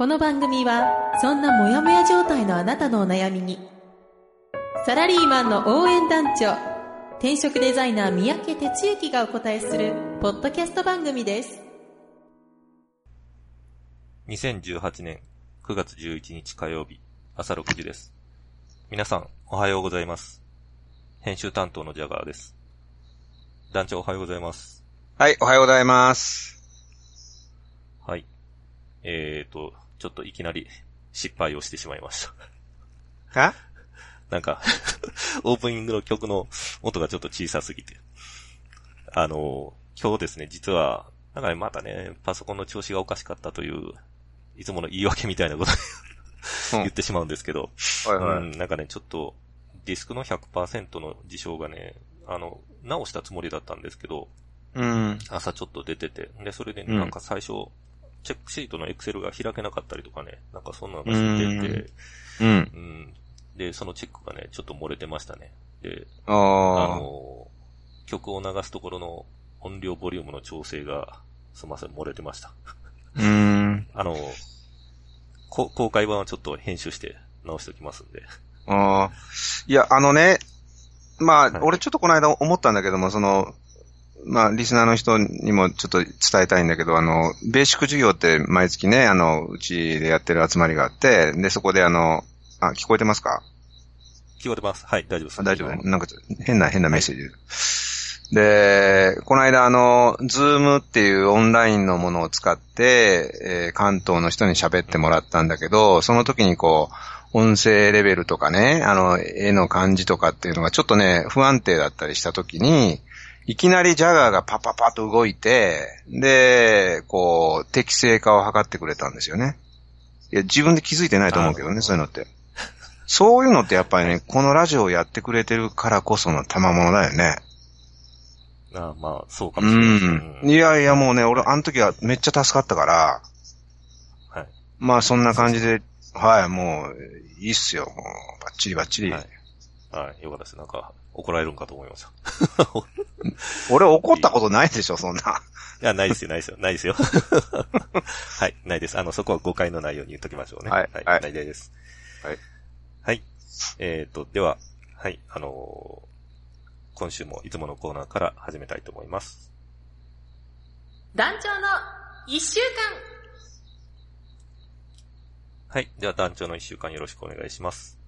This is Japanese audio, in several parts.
この番組はそんなモヤモヤ状態のあなたのお悩みにサラリーマンの応援団長転職デザイナー三宅哲之がお答えするポッドキャスト番組です2018年9月11日火曜日朝6時です。皆さん、おはようございます。編集担当のジャガーです。団長おはようございます。はい、おはようございます。はい。えーと、ちょっといきなり失敗をしてしまいました。は？なんか、オープニングの曲の音がちょっと小さすぎて。あの、今日ですね、実は、なんかね、またね、パソコンの調子がおかしかったという、いつもの言い訳みたいなことうん 言ってしまうんですけど、はいはい。うん、なんかね、ちょっと、ディスクの100%の事象がね、あの、直したつもりだったんですけど、うん。朝ちょっと出てて、で、それでなんか最初、チェックシートのエクセルが開けなかったりとかね、なんかそんなのがしてて、うん。うん。で、そのチェックがね、ちょっと漏れてましたね。で、あ。の、曲を流すところの音量ボリュームの調整が、すみません、漏れてました。うん。あの、こ公開版はちょっと編集して直しておきますんで。ああ。いや、あのね、まあ、はい俺ちょっとこの間思ったんだけども、その、まあ、リスナーの人にもちょっと伝えたいんだけど、あの、ベーシック授業って毎月ね、あの、うちでやってる集まりがあって、で、そこであの、あ、聞こえてますか？聞こえてます。はい、大丈夫です。あ大丈夫なんか変な、変なメッセージで。で、この間あの、ズームっていうオンラインのものを使って、えー関東の人に喋ってもらったんだけど、その時にこう、音声レベルとかね、あの、絵の感じとかっていうのがちょっとね、不安定だったりした時に、いきなりジャガーがパッパッパッと動いて、で、こう、適正化を図ってくれたんですよね。いや、自分で気づいてないと思うけどね、そういうのって。そういうのってやっぱりね、このラジオをやってくれてるからこその賜物だよね。あまあ、そうかうもしれない。うんいやいやもうね、俺あの時はめっちゃ助かったから、はい。まあそんな感じで、はい、もう、いいっすよ、もう、バッチリバッチリ。はい。はい、よかったです。なんか、怒られるんかと思いました。俺怒ったことないでしょ、そんな。いや、ないですよ、ないですよ、ないですよ。はい、ないです。あの、そこは誤解のないように言っときましょうね。はいはい、はいないです。はい。はい。えっ、と、では、はい、あのー今週もいつものコーナーから始めたいと思います。団長の一週間はい。では、団長の一週間よろしくお願いします。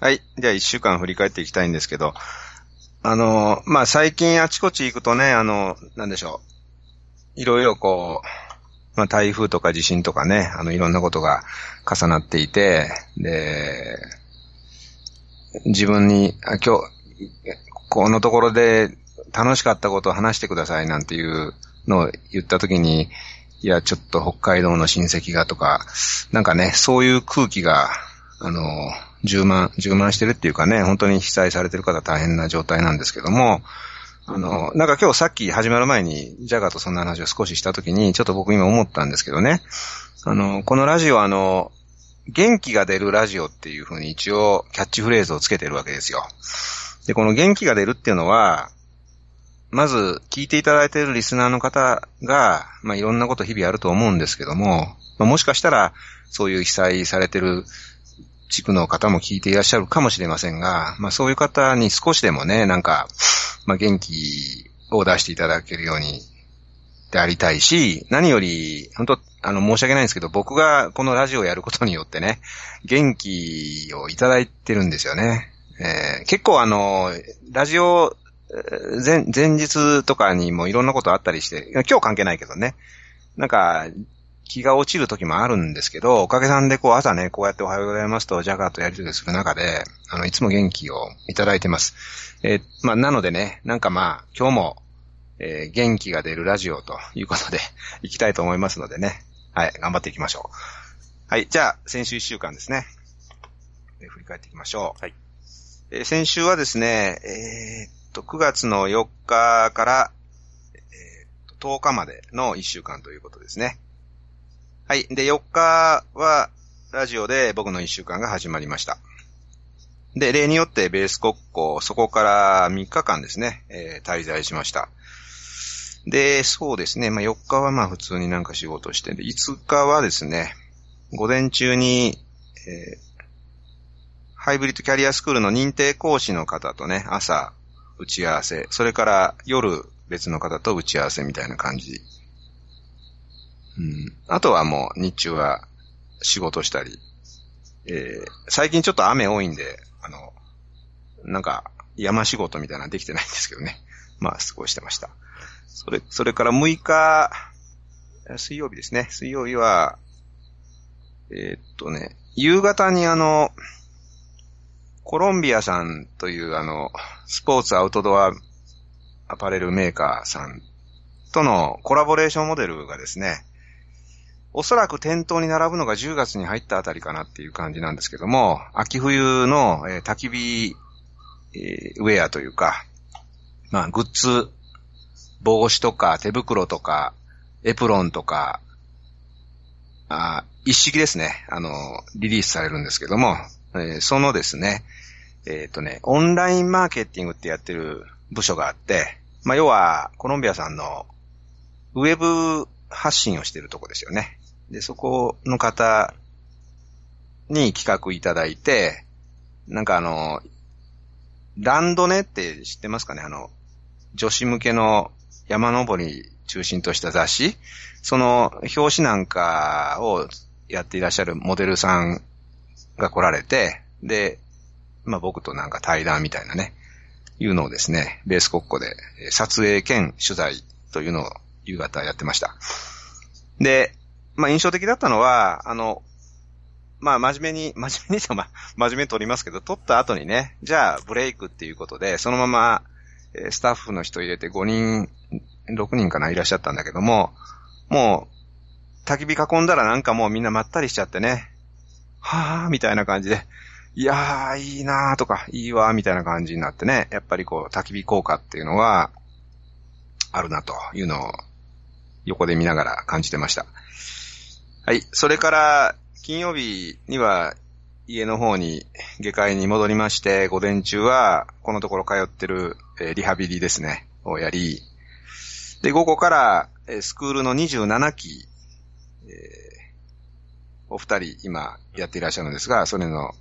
はい。じゃあ一週間振り返っていきたいんですけど、あの、まあ、最近あちこち行くとね、あの、なんでしょう。いろいろこう、まあ、台風とか地震とかね、あの、いろんなことが重なっていて、で、自分に、あ今日、このところで楽しかったことを話してくださいなんていうのを言ったときに、いや、ちょっと北海道の親戚がとか、なんかね、そういう空気が、あの、充満、充満してるっていうかね、本当に被災されてる方大変な状態なんですけども、あの、なんか今日さっき始まる前に、ジャガーとそんな話を少ししたときに、ちょっと僕今思ったんですけどね、あの、このラジオあの、元気が出るラジオっていうふうに一応キャッチフレーズをつけてるわけですよ。で、この元気が出るっていうのは、まず聞いていただいているリスナーの方が、まあいろんなこと日々あると思うんですけども、まあ、もしかしたらそういう被災されてる地区の方も聞いていらっしゃるかもしれませんが、まあそういう方に少しでもね、なんか、まあ元気を出していただけるようにでありたいし、何より、本当あの、申し訳ないんですけど、僕がこのラジオをやることによってね、元気をいただいてるんですよね。えー結構あの、ラジオ、前、前日とかにもいろんなことあったりして、今日関係ないけどね、なんか、気が落ちる時もあるんですけど、おかげさんでこう朝ね、こうやっておはようございますと、ジャガーとやりとりする中で、あの、いつも元気をいただいてます。えーまあ、なのでね、なんかまあ、今日も、えー元気が出るラジオということで、行きたいと思いますのでね。はい、頑張っていきましょう。はい、じゃあ、先週一週間ですね。えー振り返っていきましょう。はい。えー先週はですね、えーっと、9月の4日から、えーっと10日までの1週間ということですね。はい。で、4日は、ラジオで僕の1週間が始まりました。で、例によってベース国交、そこから3日間ですね、えー滞在しました。で、そうですね、まあ4日はまあ普通になんか仕事して、で、5日はですね、午前中に、えーハイブリッドキャリアスクールの認定講師の方とね、朝打ち合わせ、それから夜別の方と打ち合わせみたいな感じ。うん。あとはもう日中は仕事したり、えー最近ちょっと雨多いんで、あの、なんか山仕事みたいなのできてないんですけどね。まあ過ごしてました。それ、それから6日、水曜日ですね。水曜日は、えーっとね、夕方にあの、コロンビアさんというあの、スポーツアウトドアアパレルメーカーさんとのコラボレーションモデルがですね、おそらく店頭に並ぶのが10月に入ったあたりかなっていう感じなんですけども、秋冬の、えー焚き火、えーウェアというか、まあ、グッズ、帽子とか手袋とか、エプロンとか、あ一式ですね、あの、リリースされるんですけども、えーそのですね、えっ、とね、オンラインマーケティングってやってる部署があって、まあ、要は、コロンビアさんのウェブ発信をしてるとこですよね。で、そこの方に企画いただいて、なんかあの、ランドネって知ってますかね？あの、女子向けの山登り中心とした雑誌その表紙なんかをやっていらっしゃるモデルさんが来られて、で、まあ僕となんか対談みたいなね、いうのをですね、ベース国庫で撮影兼取材というのを夕方やってました。で、まあ印象的だったのは、あの、まあ真面目に、真面目にと、ま真面目に撮りますけど、撮った後にね、じゃあブレイクっていうことで、そのまま、えースタッフの人入れて5人、6人かないらっしゃったんだけども、もう、焚き火囲んだらなんかもうみんなまったりしちゃってね、はぁーみたいな感じで、いやー、いいなーとか、いいわーみたいな感じになってね、やっぱりこう、焚き火効果っていうのは、あるなというのを、横で見ながら感じてました。はい。それから、金曜日には、家の方に、下界に戻りまして、午前中は、このところ通ってる、えーリハビリですね、をやり、で、午後から、えースクールの27期、えーお二人今やっていらっしゃるんですが、それの、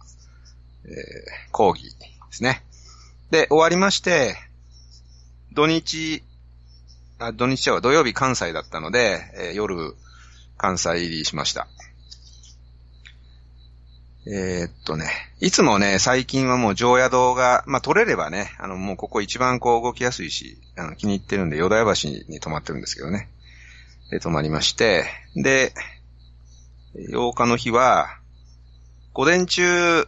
えー講義ですね。で、終わりまして、土日、あ土日は土曜日関西だったので、えー夜、関西入りしました。えーっとね、いつもね、最近はもう常宿が、まあ、取れればね、あの、もうここ一番こう動きやすいし、あの、気に入ってるんで、淀屋橋に泊まってるんですけどね。で、泊まりまして、で、8日の日は、午前中、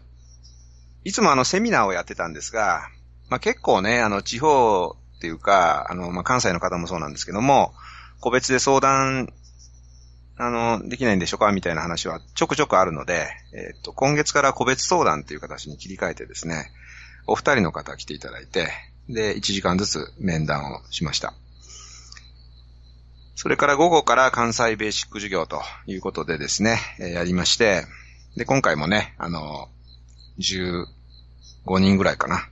いつもあの、セミナーをやってたんですが、まあ、結構ね、あの、地方っていうか、あの、まあ、関西の方もそうなんですけども、個別で相談、あの、できないんでしょうか？みたいな話はちょくちょくあるので、えっ、と、今月から個別相談っていう形に切り替えてですね、お二人の方来ていただいて、で、1時間ずつ面談をしました。それから午後から関西ベーシック授業ということでですね、えやりまして、で、今回もね、あの、15人ぐらいかな、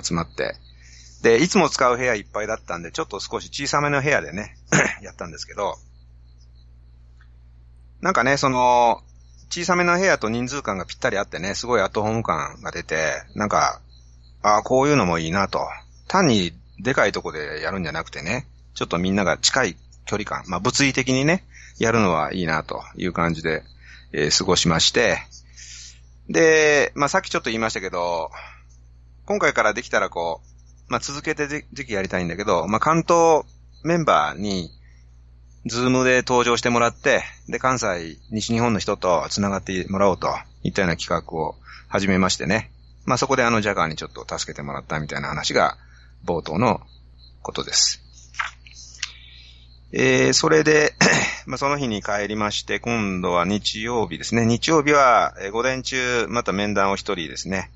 集まって、で、いつも使う部屋いっぱいだったんで、ちょっと少し小さめの部屋でね、やったんですけど、なんかね、その、小さめの部屋と人数感がぴったりあってね、すごいアットホーム感が出て、なんか、ああ、こういうのもいいなと。単にでかいとこでやるんじゃなくてね、ちょっとみんなが近い距離感、まあ物理的にね、やるのはいいなという感じで、えー過ごしまして、で、まあさっきちょっと言いましたけど、今回からできたらこう、まあ続けてぜぜひやりたいんだけど、まあ関東メンバーに、ズームで登場してもらって、で、関西、西日本の人と繋がってもらおうといったような企画を始めましてね。まあそこであのジャガーにちょっと助けてもらったみたいな話が冒頭のことです。えー、それで、まあ、その日に帰りまして、今度は日曜日ですね。日曜日は、えー、午前中、また面談を一人ですね。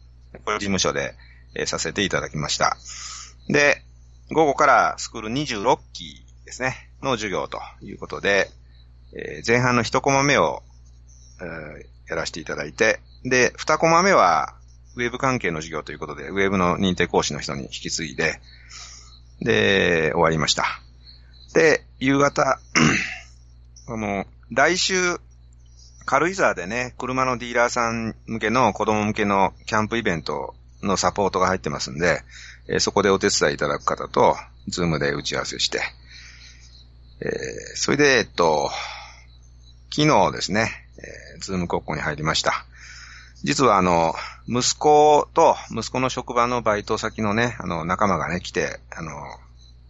これ事務所で、えー、させていただきました。で、午後からスクール26期ですね、の授業ということで、えー、前半の1コマ目を、えー、やらせていただいて、で、2コマ目は、ウェブ関係の授業ということで、ウェブの認定講師の人に引き継いで、で、終わりました。で、夕方、あの、来週、軽井沢でね、車のディーラーさん向けの子供向けのキャンプイベントのサポートが入ってますんで、えー、そこでお手伝いいただく方と、ズームで打ち合わせして、えー、それで、えっと、昨日ですね、えー、ズーム国庫に入りました。実はあの、息子と息子の職場のバイト先のね、あの、仲間がね、来て、あの、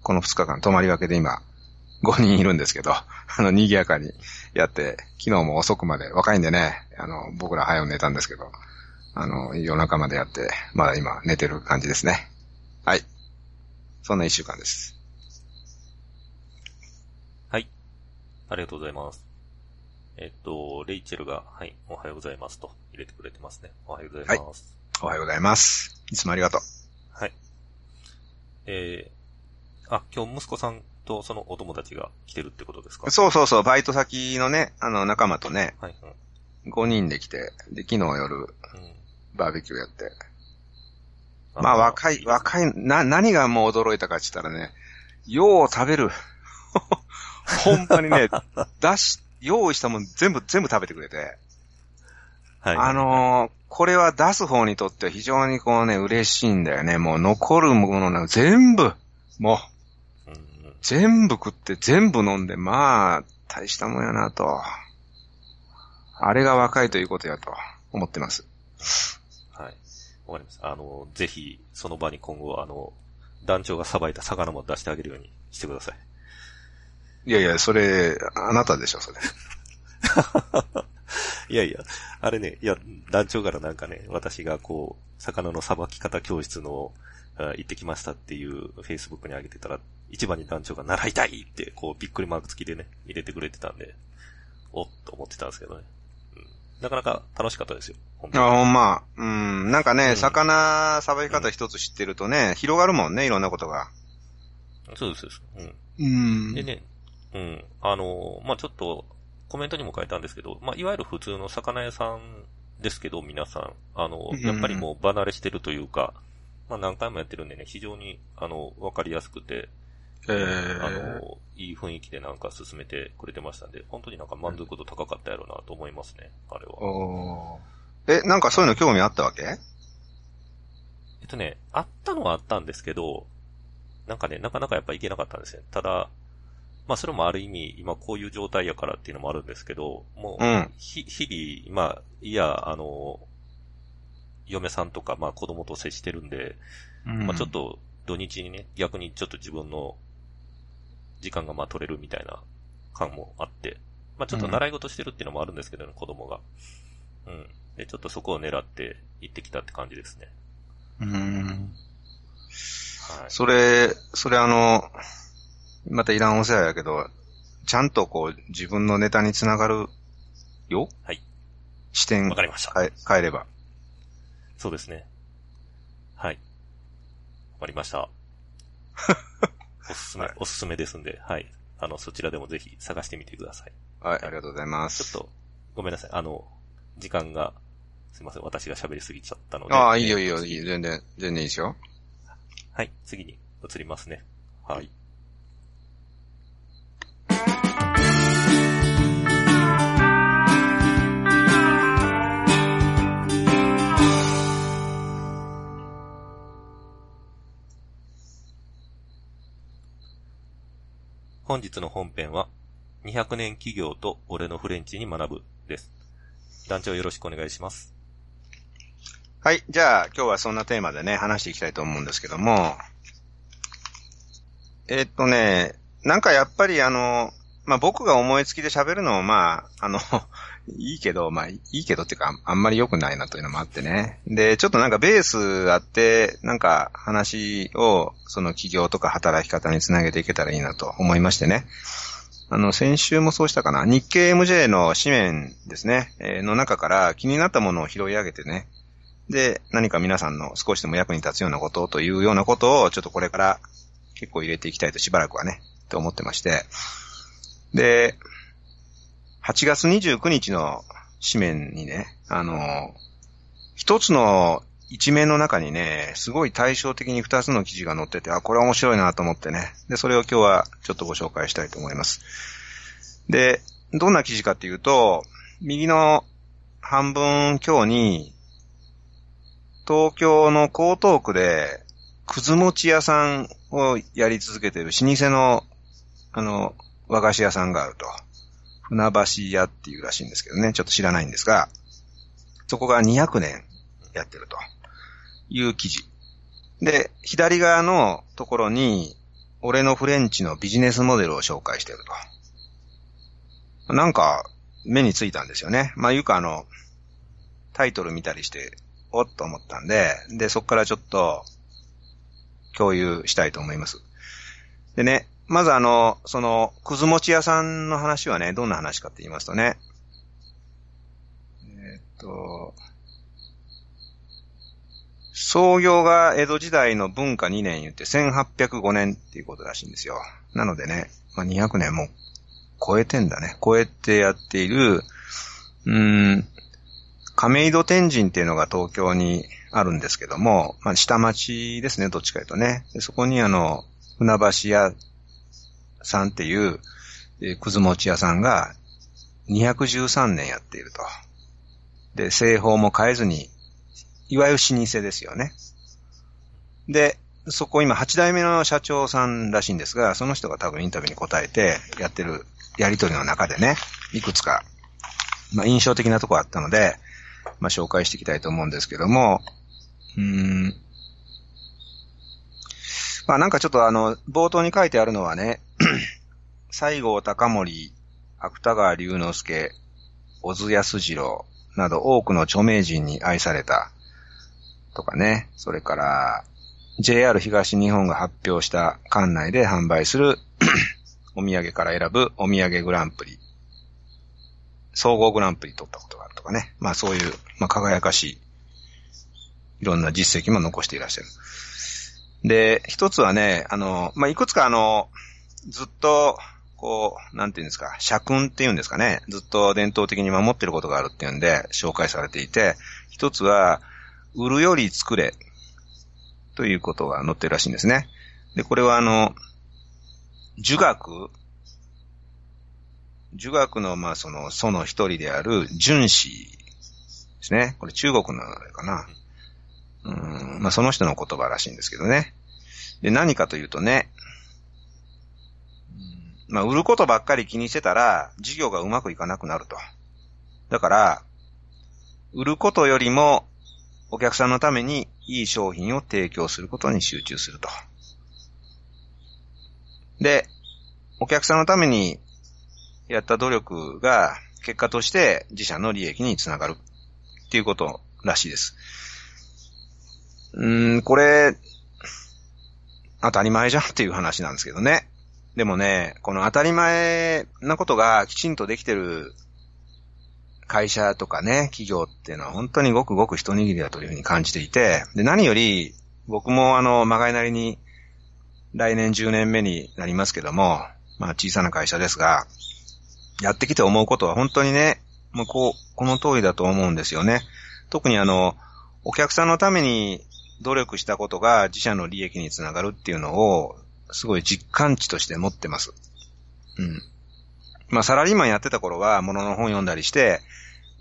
この2日間泊まり分けで今、5人いるんですけど、あの、賑やかにやって、昨日も遅くまで、若いんでね、あの、僕ら早く寝たんですけど、あの、夜中までやって、まだ今寝てる感じですね。はい。そんな一週間です。はい。ありがとうございます。えっと、レイチェルが、はい、おはようございますと入れてくれてますね。おはようございます。はい、おはようございます。いつもありがとう。はい。えー、あ、今日息子さんとそのお友達が来てるってことですか？そうそうそう、バイト先のね、あの仲間とね、はい、はい、5人で来て、で、昨日夜、うん、バーベキューやって。まあ若い、若い、な、何がもう驚いたかって言ったらね、よう食べる。ほんまにね、出し、用意したもん全部、全部食べてくれて。はい。あのー、これは出す方にとっては非常にこうね、嬉しいんだよね。もう残るものな全部、もう、全部食って全部飲んで、まあ、大したもんやなと。あれが若いということやと思ってます。はい。わかります。あの、ぜひ、その場に今後、あの、団長がさばいた魚も出してあげるようにしてください。いやいや、それ、あなたでしょ、それ。いやいや、あれね、いや、団長からなんかね、私がこう、魚のさばき方教室の、行ってきましたっていう Facebook に上げてたら、一番に団長が習いたいって、こう、びっくりマーク付きでね、入れてくれてたんで、おっと思ってたんですけどね。うん、なかなか楽しかったですよ。あ、ほんま。うん。なんかね、うん、魚さばき方一つ知ってるとね、うん、広がるもんね、いろんなことが。そうです、そうです。うん。うん。でね、うん。あの、まあ、ちょっと、コメントにも書いたんですけど、まあ、いわゆる普通の魚屋さんですけど、皆さん、あの、やっぱりもう離れしてるというか、まあ、何回もやってるんでね、非常に、あの、わかりやすくて、えー、あの、いい雰囲気でなんか進めてくれてましたんで、本当になんか満足度高かったやろうなと思いますね、あれは。え、なんかそういうの興味あったわけ？えっとね、あったのはあったんですけど、なんかね、なかなかやっぱ行けなかったんですね。ただ、まあそれもある意味、今こういう状態やからっていうのもあるんですけど、もう、うん、ひ、日々、まあ、いや、あの、嫁さんとか、まあ子供と接してるんで、うん、まあちょっと土日にね、逆にちょっと自分の時間がまあ取れるみたいな感もあって、まあちょっと習い事してるっていうのもあるんですけどね、うん、子供が。うん。で、ちょっとそこを狙って行ってきたって感じですね。うん。はい。それ、それあの、またいらんお世話やけど、ちゃんとこう、自分のネタにつながるよ？はい。視点。わかりました。変えれば。そうですね。はい。わかりました。おすすめ、はい、おすすめですんで、はい。あの、そちらでもぜひ探してみてください。はい、ありがとうございます。ちょっと、ごめんなさい。あの、時間が、すいません。私が喋りすぎちゃったので。ああ、いいよいいよ、いい全然、全然いいですよ。はい、次に移りますね。はい。本日の本編は、200年企業と俺のフレンチに学ぶです。団長よろしくお願いします。はい。じゃあ、今日はそんなテーマでね、話していきたいと思うんですけども、えー、っとね、なんかやっぱりあの、まあ、僕が思いつきで喋るのもまあ、あの、いいけど、まあ、いいけどっていうか、あんまり良くないなというのもあってね。で、ちょっとなんかベースあって、なんか話を、その企業とか働き方につなげていけたらいいなと思いましてね。あの、先週もそうしたかな。日経 MJ の紙面ですね、えー、の中から気になったものを拾い上げてね。で、何か皆さんの少しでも役に立つようなことというようなことを、ちょっとこれから結構入れていきたいとしばらくはね、と思ってまして。で、8月29日の紙面にね、あの、一つの一面の中にね、すごい対照的に二つの記事が載ってて、あ、これ面白いなと思ってね。で、それを今日はちょっとご紹介したいと思います。で、どんな記事かっていうと、右の半分今日に、東京の江東区で、くず餅屋さんをやり続けている老舗の、あの、和菓子屋さんがあると。船橋屋っていうらしいんですけどね、ちょっと知らないんですが、そこが200年やってると。いう記事。で、左側のところに、俺のフレンチのビジネスモデルを紹介してると。なんか、目についたんですよね。まあ、いうかあの、タイトル見たりして、おっと思ったんで、で、そこからちょっと、共有したいと思います。でね、まずあの、その、くず餅屋さんの話はね、どんな話かって言いますとね、えー、っと、創業が江戸時代の文化2年言って1805年っていうことらしいんですよ。なのでね、まあ、200年も超えてんだね。超えてやっている、うん、亀戸天神っていうのが東京にあるんですけども、まあ、下町ですね、どっちかというとね。そこにあの、船橋屋さんっていう、えー、くず餅屋さんが213年やっていると。で、製法も変えずにいわゆる老舗ですよね。で、そこ今8代目の社長さんらしいんですが、その人が多分インタビューに答えてやってるやりとりの中でね、いくつか、まあ印象的なとこあったので、まあ紹介していきたいと思うんですけども、うーん。まあなんかちょっとあの、冒頭に書いてあるのはね、西郷隆盛、芥川龍之介、小津安二郎など多くの著名人に愛されたとかね、それから、JR 東日本が発表した館内で販売する お土産から選ぶお土産グランプリ、総合グランプリ取ったことがあるとかね。まあそういう、まあ輝かしい、いろんな実績も残していらっしゃる。で、一つはね、あの、まあいくつかあの、ずっと、こう、なんていうんですか、社訓っていうんですかね、ずっと伝統的に守ってることがあるっていうんで紹介されていて、一つは、売るより作れ、ということが載ってるらしいんですね。で、これはあの、儒学儒学の、まあ、その、その一人である、純子ですね。これ中国のあれかな。うん、まあ、その人の言葉らしいんですけどね。で、何かというとね、まあ、売ることばっかり気にしてたら、事業がうまくいかなくなると。だから、売ることよりも、お客さんのためにいい商品を提供することに集中すると。で、お客さんのためにやった努力が結果として自社の利益につながるっていうことらしいです。うん、これ、当たり前じゃんっていう話なんですけどね。でもね、この当たり前なことがきちんとできてる会社とかね、企業っていうのは本当にごくごく一握りだというふうに感じていて、で、何より、僕もあの、まがいなりに、来年10年目になりますけども、まあ小さな会社ですが、やってきて思うことは本当にね、もうこう、この通りだと思うんですよね。特にあの、お客さんのために努力したことが自社の利益につながるっていうのを、すごい実感値として持ってます。うん。まあサラリーマンやってた頃は、ものの本読んだりして、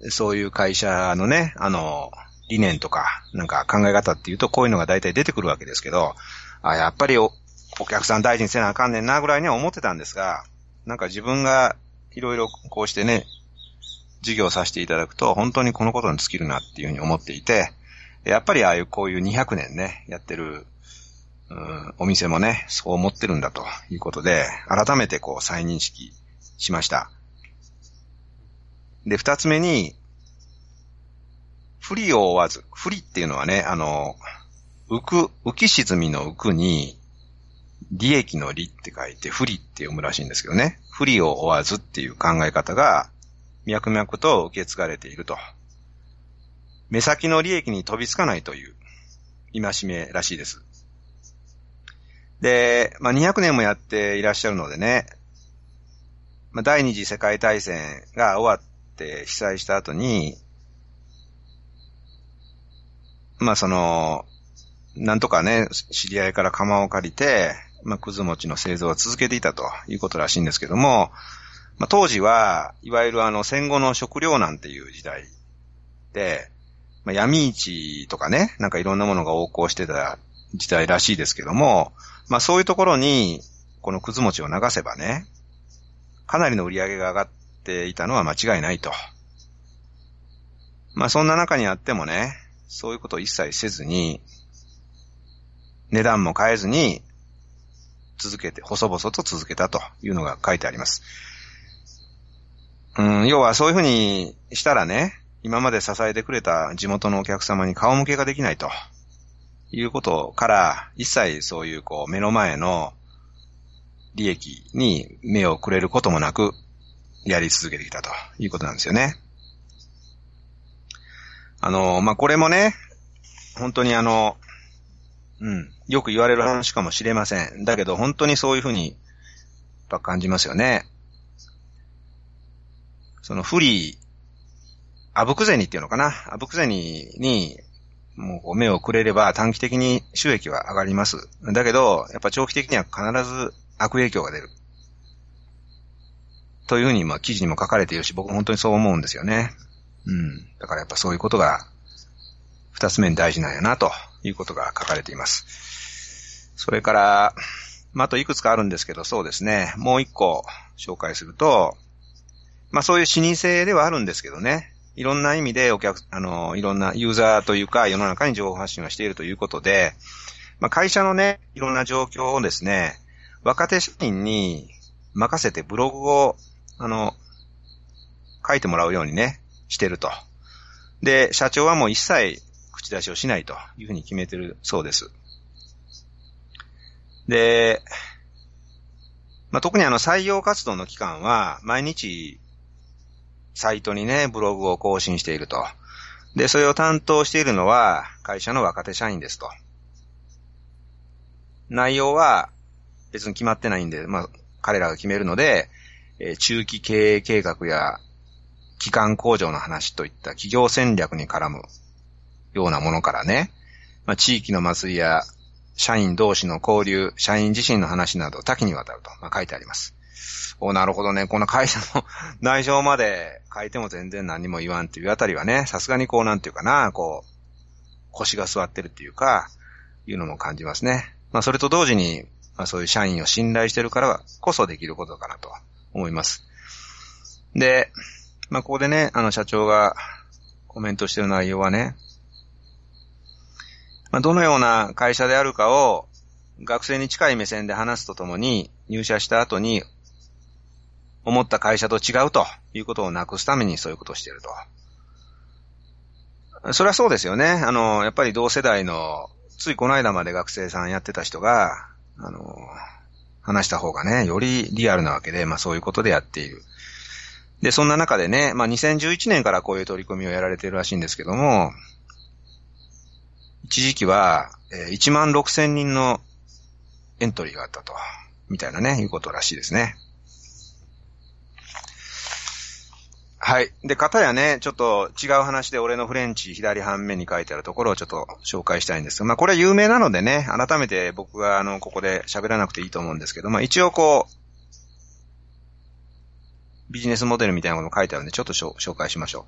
そういう会社のね、あの、理念とか、なんか考え方っていうと、こういうのが大体出てくるわけですけど、あ、やっぱりおお客さん大事にせなあかんねんなぐらいには思ってたんですが、なんか自分がいろいろこうしてね、授業させていただくと、本当にこのことに尽きるなっていうふうに思っていて、やっぱりああいうこういう200年ね、やってる、うん、お店もね、そう思ってるんだということで、改めてこう再認識しました。で、二つ目に、不利を追わず。不利っていうのはね、あの、浮く、浮き沈みの浮くに、利益の利って書いて、不利って読むらしいんですけどね。不利を追わずっていう考え方が、脈々と受け継がれていると。目先の利益に飛びつかないという、戒めらしいです。で、まあ、200年もやっていらっしゃるのでね、まあ、第二次世界大戦が終わって被災した後に、まあ、その、なんとかね、知り合いから釜を借りて、まあ、くず餅の製造を続けていたということらしいんですけども、まあ、当時は、いわゆるあの戦後の食糧難っていう時代で、まあ、闇市とかね、なんかいろんなものが横行してた時代らしいですけども、まあそういうところに、このくず餅を流せばね、かなりの売り上げが上がっていたのは間違いないと。まあそんな中にあってもね、そういうことを一切せずに、値段も変えずに、続けて、細々と続けたというのが書いてあります。うん、要はそういうふうにしたらね、今まで支えてくれた地元のお客様に顔向けができないと。いうことから、一切そういうこう目の前の利益に目をくれることもなく、やり続けてきたということなんですよね。あの、まあ、これもね、本当にあの、うん、よく言われる話かもしれません。だけど本当にそういうふうに、やっ感じますよね。その不利、あぶく銭っていうのかな。あぶく銭に、もう目をくれれば短期的に収益は上がります。だけど、やっぱ長期的には必ず悪影響が出る。というふうに、まあ記事にも書かれているし、僕本当にそう思うんですよね。うん。だからやっぱそういうことが、二つ目に大事なんやな、ということが書かれています。それから、まあ、あといくつかあるんですけど、そうですね。もう一個紹介すると、まあそういう老舗ではあるんですけどね。いろんな意味でお客、あの、いろんなユーザーというか世の中に情報発信をしているということで、まあ、会社のね、いろんな状況をですね、若手社員に任せてブログを、あの、書いてもらうようにね、してると。で、社長はもう一切口出しをしないというふうに決めてるそうです。で、まあ、特にあの採用活動の期間は毎日サイトにね、ブログを更新していると。で、それを担当しているのは会社の若手社員ですと。内容は別に決まってないんで、まあ、彼らが決めるので、えー、中期経営計画や機関工場の話といった企業戦略に絡むようなものからね、まあ、地域の祭りや社員同士の交流、社員自身の話など多岐にわたると、まあ、書いてあります。おなるほどね。この会社の 内情まで書いても全然何も言わんっていうあたりはね、さすがにこうなんていうかな、こう、腰が座ってるっていうか、いうのも感じますね。まあそれと同時に、まあそういう社員を信頼してるからこそできることかなと思います。で、まあここでね、あの社長がコメントしてる内容はね、まあどのような会社であるかを学生に近い目線で話すとともに、入社した後に思った会社と違うということをなくすためにそういうことをしていると。それはそうですよね。あの、やっぱり同世代の、ついこの間まで学生さんやってた人が、あの、話した方がね、よりリアルなわけで、まあそういうことでやっている。で、そんな中でね、まあ2011年からこういう取り組みをやられているらしいんですけども、一時期は、え1万6千人のエントリーがあったと。みたいなね、いうことらしいですね。はい。で、方やね、ちょっと違う話で俺のフレンチ左半面に書いてあるところをちょっと紹介したいんですが、まあこれは有名なのでね、改めて僕があの、ここで喋らなくていいと思うんですけど、まあ一応こう、ビジネスモデルみたいなことも書いてあるんで、ちょっと紹介しましょ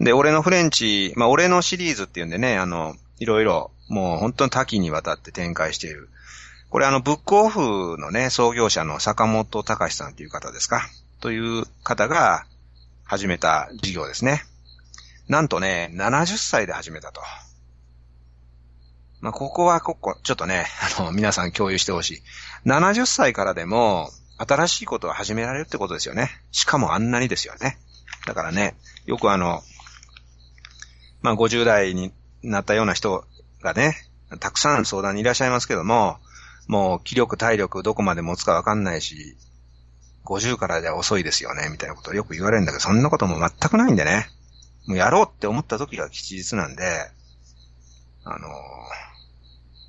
う。で、俺のフレンチ、まあ俺のシリーズっていうんでね、あの、いろいろ、もう本当に多岐にわたって展開している。これあの、ブックオフのね、創業者の坂本隆さんっていう方ですか？という方が、始めた事業ですね。なんとね、70歳で始めたと。まあ、ここはここ、ちょっとね、あの、皆さん共有してほしい。70歳からでも、新しいことを始められるってことですよね。しかもあんなにですよね。だからね、よくあの、まあ、50代になったような人がね、たくさん相談にいらっしゃいますけども、もう気力、体力、どこまで持つかわかんないし、50からでは遅いですよね、みたいなことをよく言われるんだけど、そんなことも全くないんでね。もうやろうって思った時が吉日なんで、あの、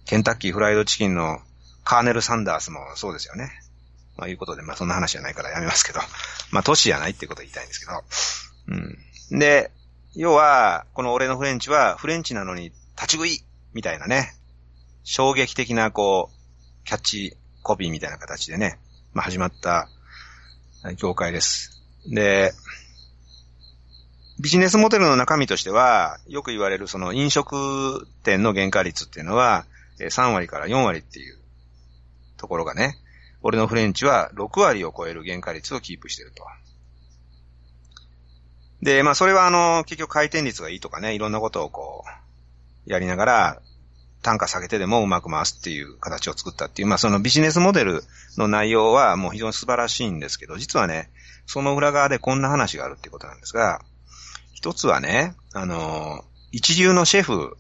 ケンタッキーフライドチキンのカーネル・サンダースもそうですよね。まあいうことで、まあそんな話じゃないからやめますけど。まあ都市じゃないってことを言いたいんですけど。うん。で、要は、この俺のフレンチはフレンチなのに立ち食いみたいなね。衝撃的なこう、キャッチコピーみたいな形でね、まあ始まった業界です。で、ビジネスモデルの中身としては、よく言われるその飲食店の原価率っていうのは、3割から4割っていうところがね、俺のフレンチは6割を超える原価率をキープしてると。で、まあそれはあの、結局回転率がいいとかね、いろんなことをこう、やりながら、単価下げてでもうまく回すっていう形を作ったっていう、まあそのビジネスモデルの内容はもう非常に素晴らしいんですけど、実はね、その裏側でこんな話があるっていうことなんですが、一つはね、あの、一流のシェフ、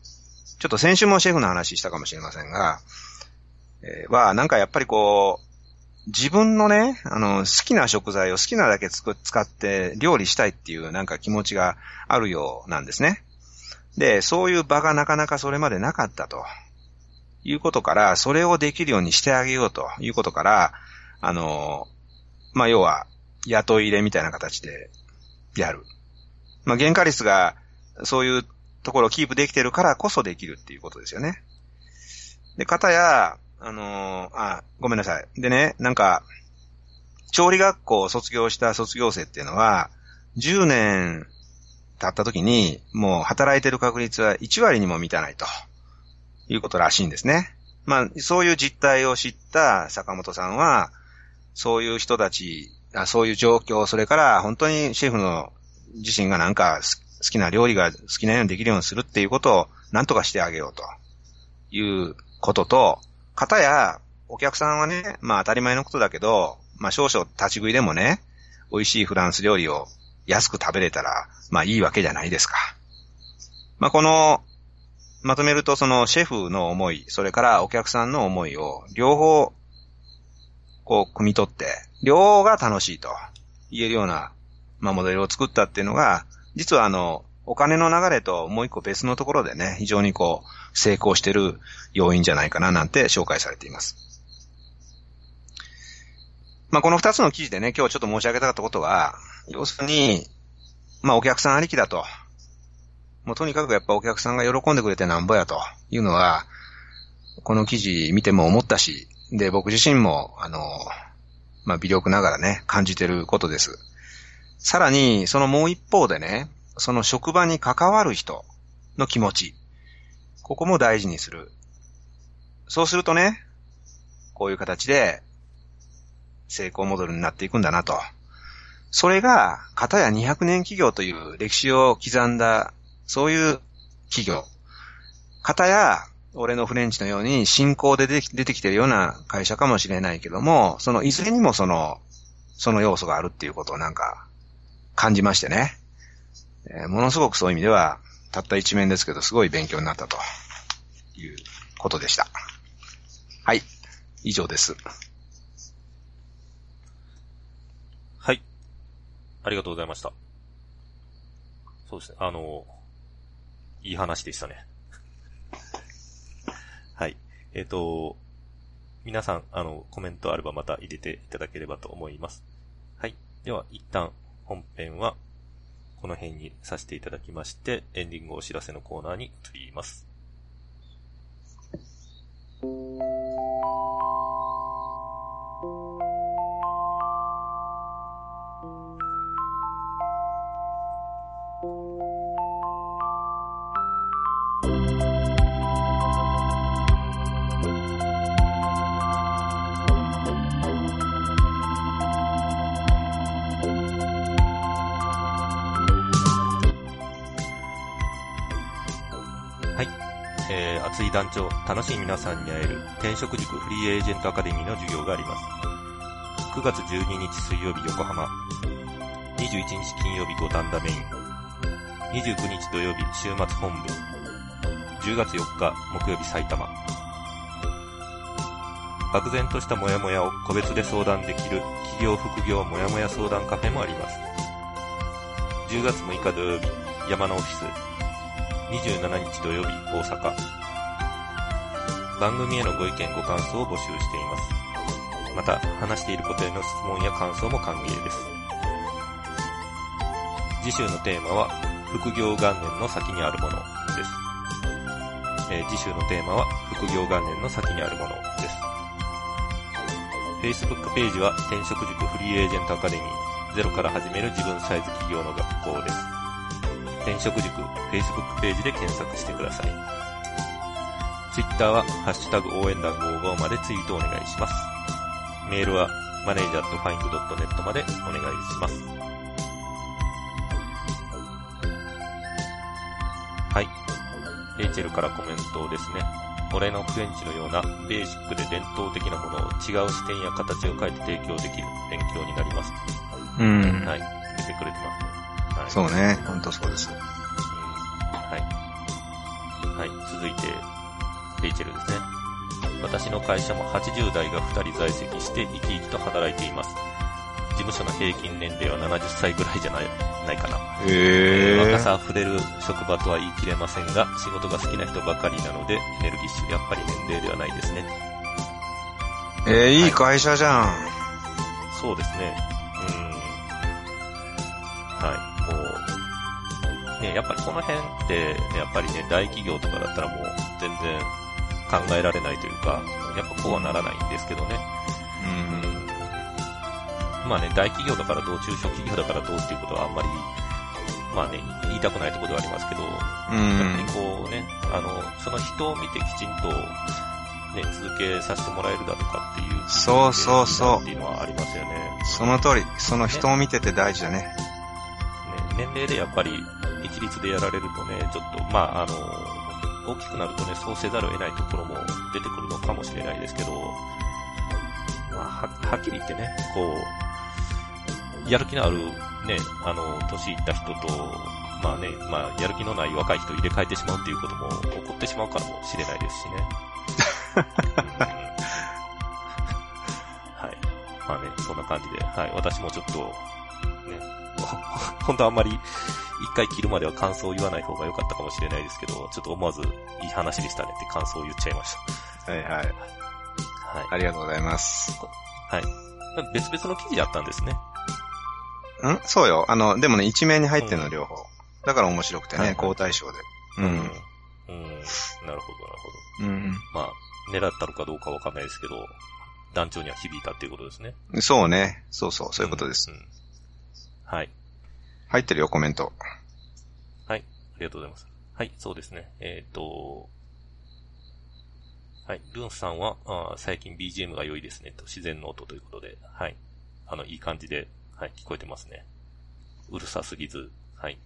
ちょっと先週もシェフの話したかもしれませんが、えー、は、なんかやっぱりこう、自分のね、あの、好きな食材を好きなだけつく使って料理したいっていうなんか気持ちがあるようなんですね。で、そういう場がなかなかそれまでなかったと。いうことから、それをできるようにしてあげようということから、あの、まあ、要は、雇い入れみたいな形でやる。まあ、原価率がそういうところをキープできてるからこそできるっていうことですよね。で、方や、あの、あ、ごめんなさい。でね、なんか、調理学校を卒業した卒業生っていうのは、10年経った時に、もう働いてる確率は1割にも満たないと、いうことらしいんですね。まあ、そういう実態を知った坂本さんは、そういう人たち、そういう状況、それから本当にシェフの自身がなんか好きな料理が好きなようにできるようにするっていうことを何とかしてあげようということと、方や、お客さんはね、まあ当たり前のことだけど、まあ少々立ち食いでもね、美味しいフランス料理を安く食べれたら、まあいいわけじゃないですか。まあこの、まとめるとそのシェフの思い、それからお客さんの思いを両方、こう、汲み取って、両方が楽しいと言えるような、まあモデルを作ったっていうのが、実はあの、お金の流れともう一個別のところでね、非常にこう、成功してる要因じゃないかななんて紹介されています。まあ、この二つの記事でね、今日ちょっと申し上げたかったことは、要するに、まあ、お客さんありきだと。もうとにかくやっぱお客さんが喜んでくれてなんぼやというのは、この記事見ても思ったし、で、僕自身も、あの、まあ、微力ながらね、感じてることです。さらに、そのもう一方でね、その職場に関わる人の気持ち。ここも大事にする。そうするとね、こういう形で成功モデルになっていくんだなと。それが、片や200年企業という歴史を刻んだ、そういう企業。片や、俺のフレンチのように進行で出てきてるような会社かもしれないけども、そのいずれにもその、その要素があるっていうことをなんか感じましてね。えー、ものすごくそういう意味では、たった一面ですけど、すごい勉強になったということでした。はい。以上です。はい。ありがとうございました。そうですね。あの、いい話でしたね。はい。えっ、ー、と、皆さん、あの、コメントあればまた入れていただければと思います。はい。では、一旦本編はこの辺にさせていただきまして、エンディングお知らせのコーナーに移ります。団長、楽しい皆さんに会える転職塾フリーエージェントアカデミーの授業があります。9月12日水曜日横浜、21日金曜日五反田メイン、29日土曜日週末本部、10月4日木曜日埼玉。漠然としたモヤモヤを個別で相談できる企業副業モヤモヤ相談カフェもあります。10月6日土曜日、山のオフィス。27日土曜日、大阪。番組へのご意見ご感想を募集しています。また、話していることへの質問や感想も歓迎です。次週のテーマは、副業元年の先にあるものです。えー、次週のテーマは、副業元年の先にあるものです。Facebook ページは転職塾フリーエージェントアカデミー、ゼロから始める自分サイズ企業の学校です。転職塾 Facebook ページで検索してください。Twitter はハッシュタグ応援団55までツイートお願いします。メールはマネージャーとファインド .net までお願いします。はい。レイチェルからコメントですね。俺のフレンチのようなベーシックで伝統的なものを違う視点や形を変えて提供できる勉強になります。うん。はい。出てくれてますね。はい、そうね。ほんとそうです。うん。はい。はい。続いて。私の会社も80代が2人在籍して生き生きと働いています。事務所の平均年齢は70歳ぐらいじゃないないかな。へ若さ溢れる職場とは言い切れませんが、仕事が好きな人ばかりなので、エネルギッシュ。やっぱり年齢ではないですね。えー、いい会社じゃん。そうですね。うん。はい。もう、ね、やっぱりこの辺って、やっぱりね、大企業とかだったらもう全然考えられないというか、やっぱこうはならないんですけどね。うんまあね、大企業だからどう、中小企業だからどうっていうことはあんまり、まあね、言いたくないところではありますけど、うん、やっぱりこうね、あの、その人を見てきちんと、ね、続けさせてもらえるだとかっていう。そうそうそう。っていうのはありますよね。その通り。その人を見てて大事だね。ね、年齢でやっぱり一律でやられるとね、ちょっと、まあ、あの、大きくなるとね、そうせざるを得ないところも出てくるのかもしれないですけど、まあ、ははっきり言ってね、こう、やる気のあるね、あの、年いった人と、まあね、まあ、やる気のない若い人入れ替えてしまうっていうことも起こってしまうかもしれないですしね。はい。まあね、そんな感じで、はい。私もちょっと、ね、本当あんまり、一回切るまでは感想を言わない方が良かったかもしれないですけど、ちょっと思わずいい話でしたねって感想を言っちゃいました。はいはい。はい。ありがとうございます。はい。別々の記事だったんですね。ん？そうよ。あの、でもね、一面に入ってるの、両方。だから面白くてね、交代賞で。うん。うん。なるほど、なるほど。うん。まあ、狙ったのかどうかわかんないですけど、団長には響いたっていうことですね。そうね。そうそう、そういうことです。うん。はい。入ってるよ、コメント。はい。ありがとうございます。はい、そうですね。えっ、ー、と、はい。ルンさんはあ、最近 BGM が良いですね、と、自然の音ということで、はい。あの、いい感じではい、聞こえてますね。うるさすぎず、はい。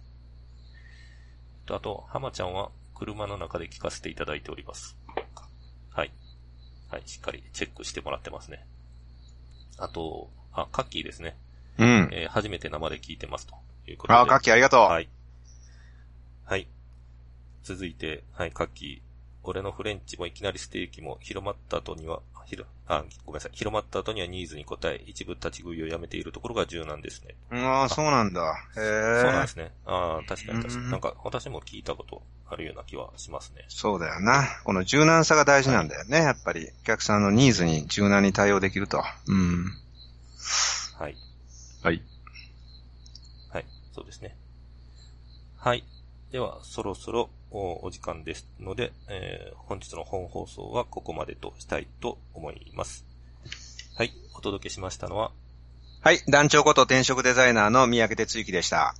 と、あと、浜ちゃんは車の中で聞かせていただいております。はい。はい、しっかりチェックしてもらってますね。あと、あ、カッキーですね。うん。えー、初めて生で聞いてますということで。あ、カッキーありがとう。はい。はい。続いて、はい、カッキー。俺のフレンチもいきなりステーキも広まった後には、ひろ、あ、ごめんなさい。広まった後にはニーズに応え、一部立ち食いをやめているところが柔軟ですね。ああ、そうなんだ。へえ。そうなんですね。ああ、確かに確かに。なんか、私も聞いたことあるような気はしますね。そうだよな。この柔軟さが大事なんだよね、はい、やっぱり。お客さんのニーズに柔軟に対応できると。うん。はい。はい。はい、そうですね。はい。では、そろそろお時間ですので、えー、本日の本放送はここまでとしたいと思います。はい、お届けしましたのは、はい、団長こと転職デザイナーの三宅哲之でした。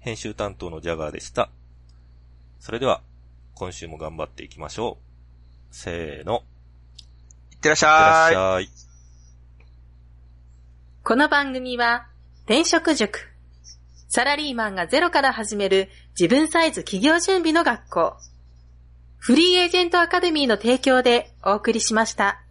編集担当のジャガーでした。それでは、今週も頑張っていきましょう。せーの。いってらっしゃい。いってらっしゃい。この番組は、転職塾。サラリーマンがゼロから始める自分サイズ企業準備の学校。フリーエージェントアカデミーの提供でお送りしました。